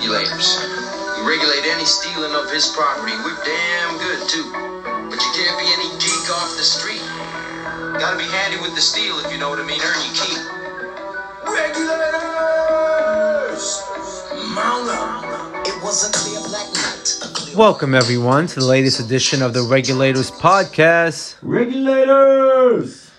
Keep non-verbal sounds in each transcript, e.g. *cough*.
regulators. We regulate any stealing of his property. We're damn good, too. But you can't be any geek off the street. Gotta be handy with the steel, if you know what I mean. Earn your keep. Regulators! Mount up. It was a clear black night. Clear Welcome, everyone, to the latest edition of the Regulators Podcast. Regulators!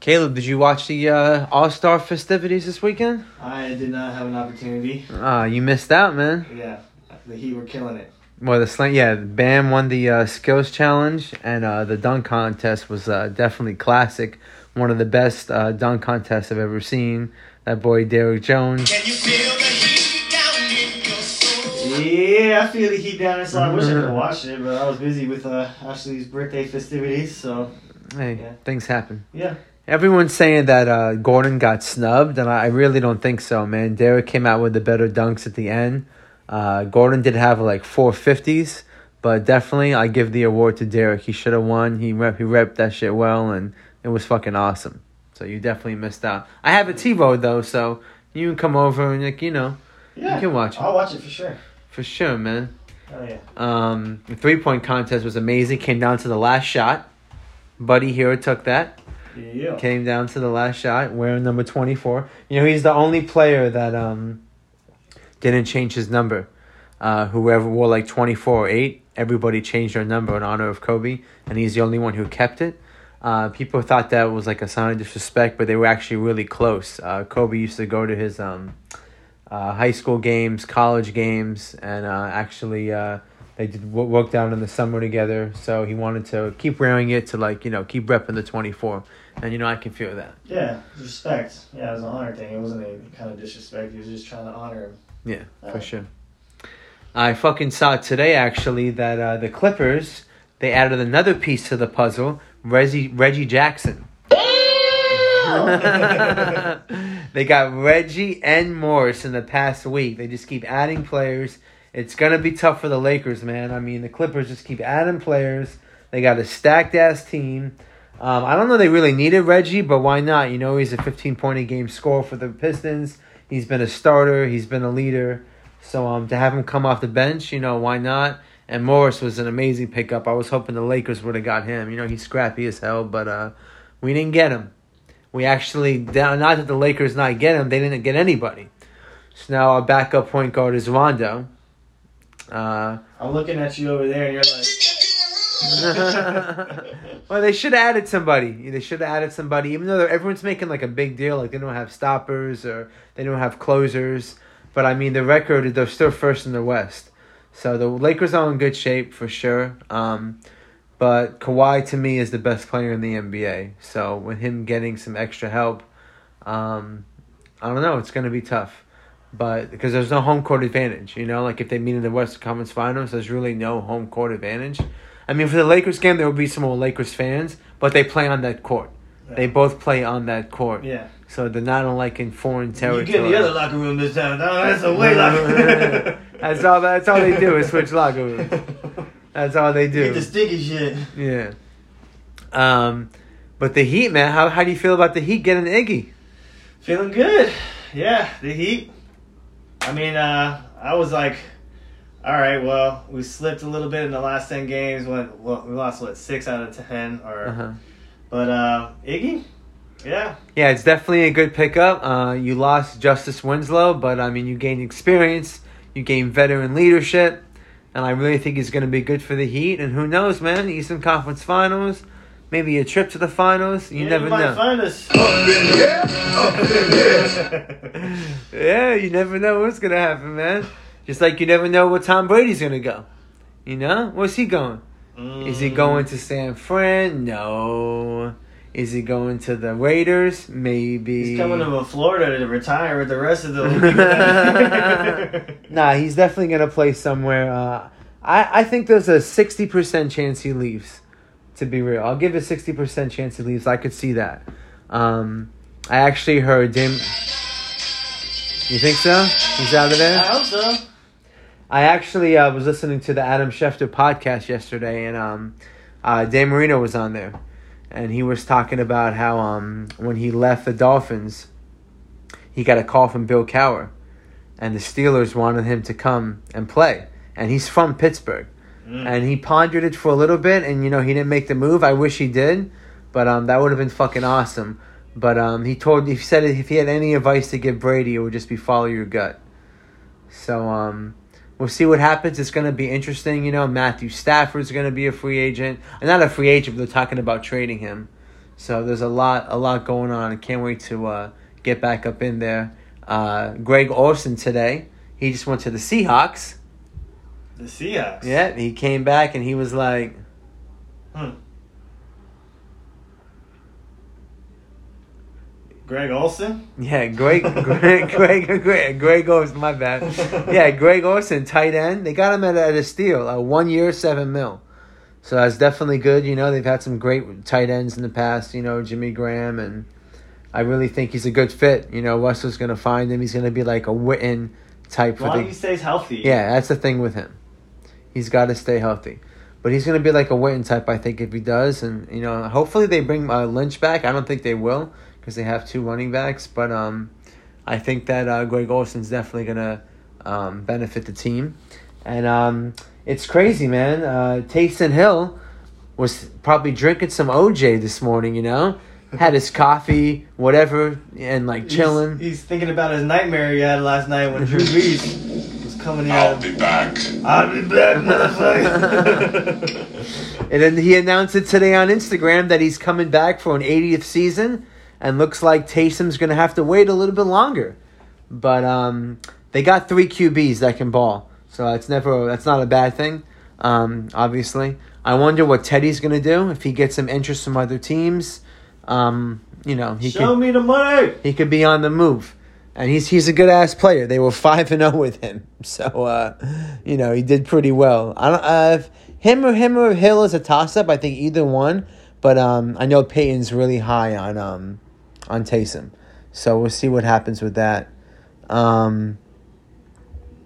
Caleb, did you watch the uh, All Star festivities this weekend? I did not have an opportunity. Ah, you missed out, man. Yeah, the Heat were killing it. Well, the slang, yeah, Bam won the uh, skills challenge, and uh, the dunk contest was uh, definitely classic. One of the best uh, dunk contests I've ever seen. That boy Derrick Jones. Can you feel the heat down in your soul? Yeah, I feel the Heat down there, so I wish I could *laughs* watch it, but I was busy with uh, Ashley's birthday festivities, so Hey, Yeah. things happen. yeah. Everyone's saying that uh, Gordon got snubbed, and I really don't think so, man. Derrick came out with the better dunks at the end. Uh, Gordon did have like four fifties, but definitely I give the award to Derrick. He should have won. He rep he repped that shit well, and it was fucking awesome. So you definitely missed out. I have a TiVo though, so you can come over and like you know Yeah, You can watch it. I'll watch it for sure. for sure, man. Oh, yeah. Um, the three point contest was amazing. Came down to the last shot. Buddy Hield took that. Yeah. came down to the last shot wearing number 24 you know he's the only player that um didn't change his number. Uh whoever wore like 24 or 8 everybody changed their number in honor of kobe and he's the only one who kept it. Uh people thought that was like a sign of disrespect but they were actually really close. Uh kobe used to go to his um uh, high school games college games and uh actually uh they did wo- work down in the summer together. So he wanted to keep wearing it to like you know keep repping the 24 and you know i can feel that Yeah, respect. Yeah, it was an honor thing. It wasn't any kind of disrespect. He was just trying to honor him. Yeah, for Uh, sure. I fucking saw today actually that uh, the Clippers they added another piece to the puzzle. Reggie Reggie Jackson. *laughs* *laughs* they got Reggie and Morris in the past week. They just keep adding players. It's gonna be tough for the Lakers, man. I mean, the Clippers just keep adding players. They got a stacked ass team. Um, I don't know they really needed Reggie, but why not? You know, he's a 15 point a game scorer for the Pistons. He's been a starter. He's been a leader. So um, to have him come off the bench, you know, why not? And Morris was an amazing pickup. I was hoping the Lakers would have got him. You know, he's scrappy as hell, but uh, we didn't get him. We actually, not that the Lakers not get him, they didn't get anybody. So now our backup point guard is Rondo. Uh, I'm looking at you over there, and you're like, *laughs* well, they should have added somebody. They should have added somebody, even though everyone's making like a big deal, like they don't have stoppers or they don't have closers. But I mean, the record they're still first in the West, so the Lakers are in good shape for sure. Um, but Kawhi to me is the best player in the NBA. So with him getting some extra help, um, I don't know. It's gonna be tough. But because there's no home court advantage, you know, like if they meet in the Western Conference Finals, there's really no home court advantage. I mean, for the Lakers game, there will be some more Lakers fans, but they play on that court. They both play on that court, yeah. so they're not on like in foreign territory. You get in the other locker room this time. No, that's a way locker room. *laughs* that's all. That's all they do is switch locker rooms. *laughs* That's all they do. Get the sticky shit. Yeah. Um, but the Heat, man, how how do you feel about the Heat getting Iggy? Feeling good. Yeah, the Heat. I mean, uh, I was like, all right, well, we slipped a little bit in the last 10 games. When, well, we lost, what, 6 out of 10? Or, Uh-huh. But uh, Iggy? Yeah. Yeah, it's definitely a good pickup. Uh, you lost Justice Winslow, but I mean, you gained experience, you gained veteran leadership, and I really think he's going to be good for the Heat. And who knows, man? Eastern Conference Finals, maybe a trip to the finals. You Yeah, never you might know. find us. *laughs* yeah, you never know what's going to happen, man. Just like you never know where Tom Brady's going to go. You know, where's he going? Is he going to San Fran? No. Is he going to the Raiders? Maybe. He's coming to Florida to retire with the rest of the *laughs* *laughs* nah, he's definitely gonna play somewhere. Uh, I I think there's a sixty percent chance he leaves. To be real, I'll give a sixty percent chance he leaves. I could see that. Um, I actually heard Dim. You think so? He's out of there? I hope so. I actually uh, was listening to the Adam Schefter podcast yesterday, and um, uh, Dan Marino was on there, and he was talking about how um, when he left the Dolphins, he got a call from Bill Cowher, and the Steelers wanted him to come and play. And he's from Pittsburgh. Mm. And he pondered it for a little bit, and you know he didn't make the move. I wish he did, but um, that would have been fucking awesome. But um, he told he said if he had any advice to give Brady, it would just be follow your gut. So um, we'll see what happens. It's going to be interesting. You know, Matthew Stafford's going to be a free agent, not a free agent, but they're talking about trading him. So there's a lot, a lot going on. I can't wait to uh, get back up in there. Uh, Greg Olsen today, he just went to the Seahawks. The Seahawks. Yeah, he came back and he was like, Greg Olsen. yeah, Greg, *laughs* Greg, Greg, Greg, Greg Olsen, my bad. Yeah, Greg Olsen, tight end. They got him at, at a steal, a one year, seven mil. So that's definitely good. You know, they've had some great tight ends in the past, you know, Jimmy Graham, and I really think he's a good fit. You know, Russell's going to find him. He's going to be like a Witten type for the he stays healthy. Yeah, that's the thing with him. He's got to stay healthy. But he's going to be like a Witten type, I think, if he does. And, you know, hopefully they bring uh, Lynch back. I don't think they will because they have two running backs. But um, I think that uh, Greg Olsen's definitely going to um, benefit the team. And um, it's crazy, man. Uh, Taysom Hill was probably drinking some OJ this morning, you know? Had his coffee, whatever, and like chilling. He's, thinking about his nightmare he had last night when Drew Brees was coming in. I'll be back. I'll be back, motherfucker. *laughs* And then he announced it today on Instagram that he's coming back for an 80th season, and looks like Taysom's going to have to wait a little bit longer. But um, they got three QBs that can ball, so that's never that's not a bad thing. Um, obviously, I wonder what Teddy's going to do if he gets some interest from other teams. Um, you know, he Show could me the money. he could be on the move. And he's he's a good ass player. They were *laughs* five and zero with him, so uh, you know he did pretty well. I don't uh, him or him or Hill is a toss up. I think either one, but um, I know Peyton's really high on um, on Taysom, so we'll see what happens with that. Um,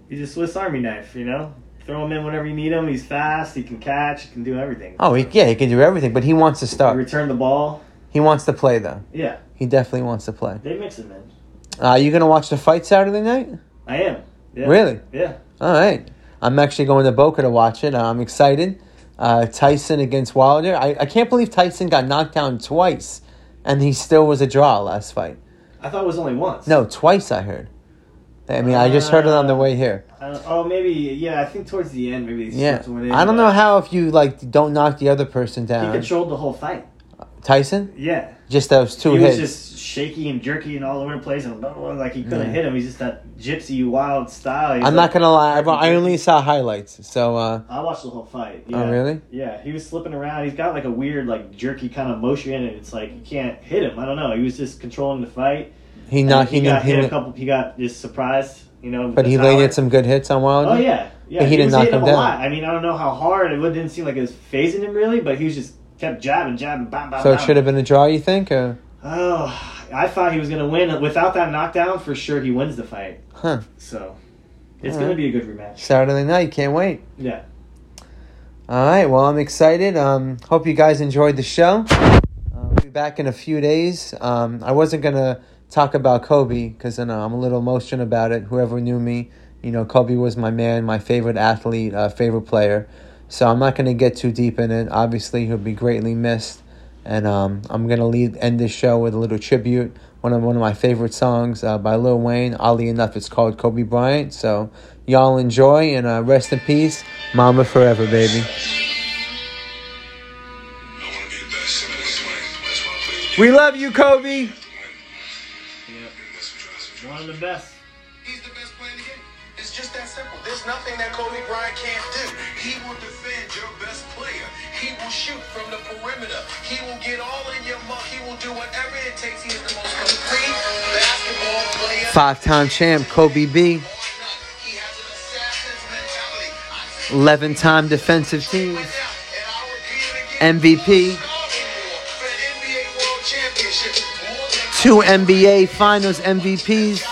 He's a Swiss Army knife, you know? Throw him in whenever you need him. He's fast. He can catch. He can do everything. oh, he, yeah, he can do everything, but he wants to start. return the ball. He wants to play though. Yeah, He definitely wants to play. they mix him in. Uh, you gonna watch the fight Saturday night? I am. Yeah. Really? Yeah. All right. I'm actually going to Boca to watch it. I'm excited. Uh, Tyson against Wilder. I, I can't believe Tyson got knocked down twice, and he still was a draw last fight. I thought it was only once. No, twice I heard. I mean, I just heard it on the way here. Uh, don't- oh, maybe. Yeah, I think towards the end, maybe. Yeah, I don't know how if you like don't knock the other person down. He controlled the whole fight. Tyson, Yeah. just those two he hits. was just shaky and jerky and all over the place, and blah, blah, blah, like he couldn't Yeah. hit him. He's just that gypsy wild style. He's I'm like- not gonna lie. I, I only saw highlights. So, uh, I watched the whole fight. Oh, really? Yeah, he was slipping around. He's got like a weird, like jerky kind of motion, and it's like you can't hit him. I don't know. He was just controlling the fight. he knocked. He, He, got he, hit a couple. He got just surprised. You know, but he landed some good hits on Wilder. Oh yeah, yeah. But he didn't was knock him a down. lot. I mean, I don't know how hard. It didn't seem like it was phasing him really, but he was just kept jabbing, jabbing, bam, bam. So it bam. should have been a draw. You think? Or? Oh, I thought he was gonna win. Without that knockdown, for sure he wins the fight. Huh. So it's All gonna right. be a good rematch. Saturday night. Can't wait. Yeah. All right. Well, I'm excited. Um, hope you guys enjoyed the show. Uh, we'll be back in a few days. Um, I wasn't gonna talk about Kobe because you know, I'm a little emotional about it. Whoever knew me, you know, Kobe was my man, my favorite athlete, uh, favorite player. So I'm not gonna get too deep in it. Obviously, he'll be greatly missed, and um, I'm gonna lead end this show with a little tribute. One of one of my favorite songs uh, by Lil Wayne. Oddly enough, it's called Kobe Bryant. So y'all enjoy and uh, rest in peace, Mamba forever, baby. I want to be the best. That's why, that's why I play. We love you, Kobe. That's what drives me. One of the best. He's the best player in the game. Just that simple. There's nothing that Kobe Bryant can't do. He will defend your best player. He will shoot from the perimeter. He will get all in your mouth. He will do whatever it takes. He is the most complete basketball player. Five-time champ Kobe B. He has an assassin's mentality. I say 11-time defensive again. MVP. Two NBA Finals MVPs.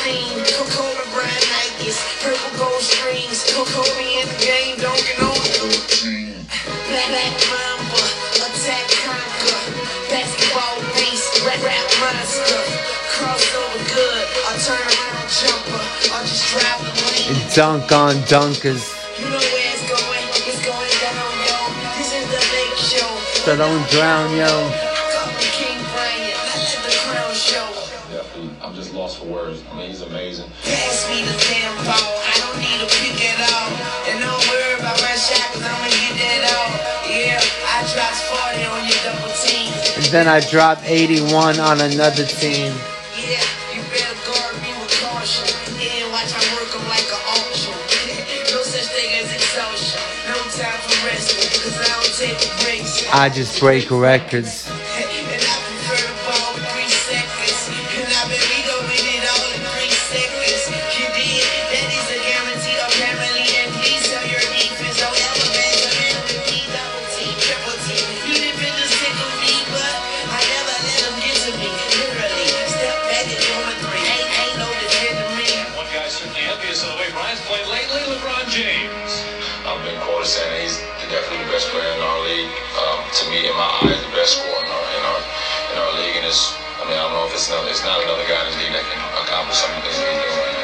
dunk on dunkers. So don't drown, yo. I'm just lost for words. I mean, he's amazing. Pass me the damn ball. I don't need pick. And worry about my I'ma get. Yeah, I dropped 40 on double. And then I dropped 81 on another team. I just break records. me, in my eyes, the best scorer in our, in our, in our league. And it's, I mean, I don't know if it's, another, it's not another guy in this league that can accomplish something of that he's doing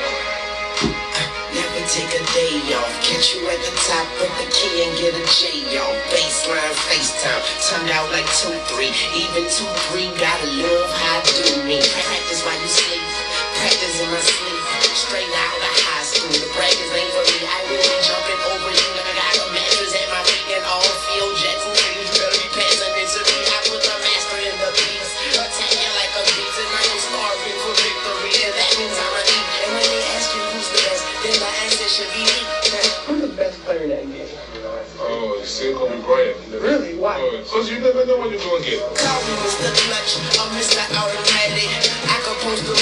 take a day off. Catch you at the top with the key and get a J off. Baseline, FaceTime, turned out like 2-3. Even 2-3 gotta love how do me. because you never know what you're gonna get. Call me Mr. I'm Mr. Automatic. I the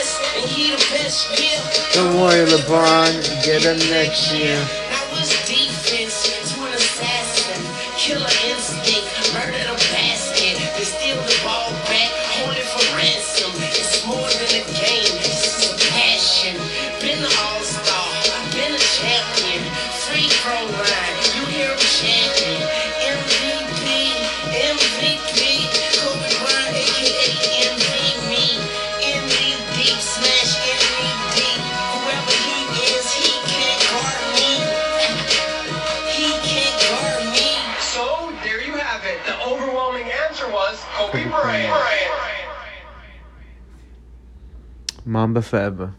best, and he the best, yeah. Don't worry, LeBron, get him next year. Mamba forever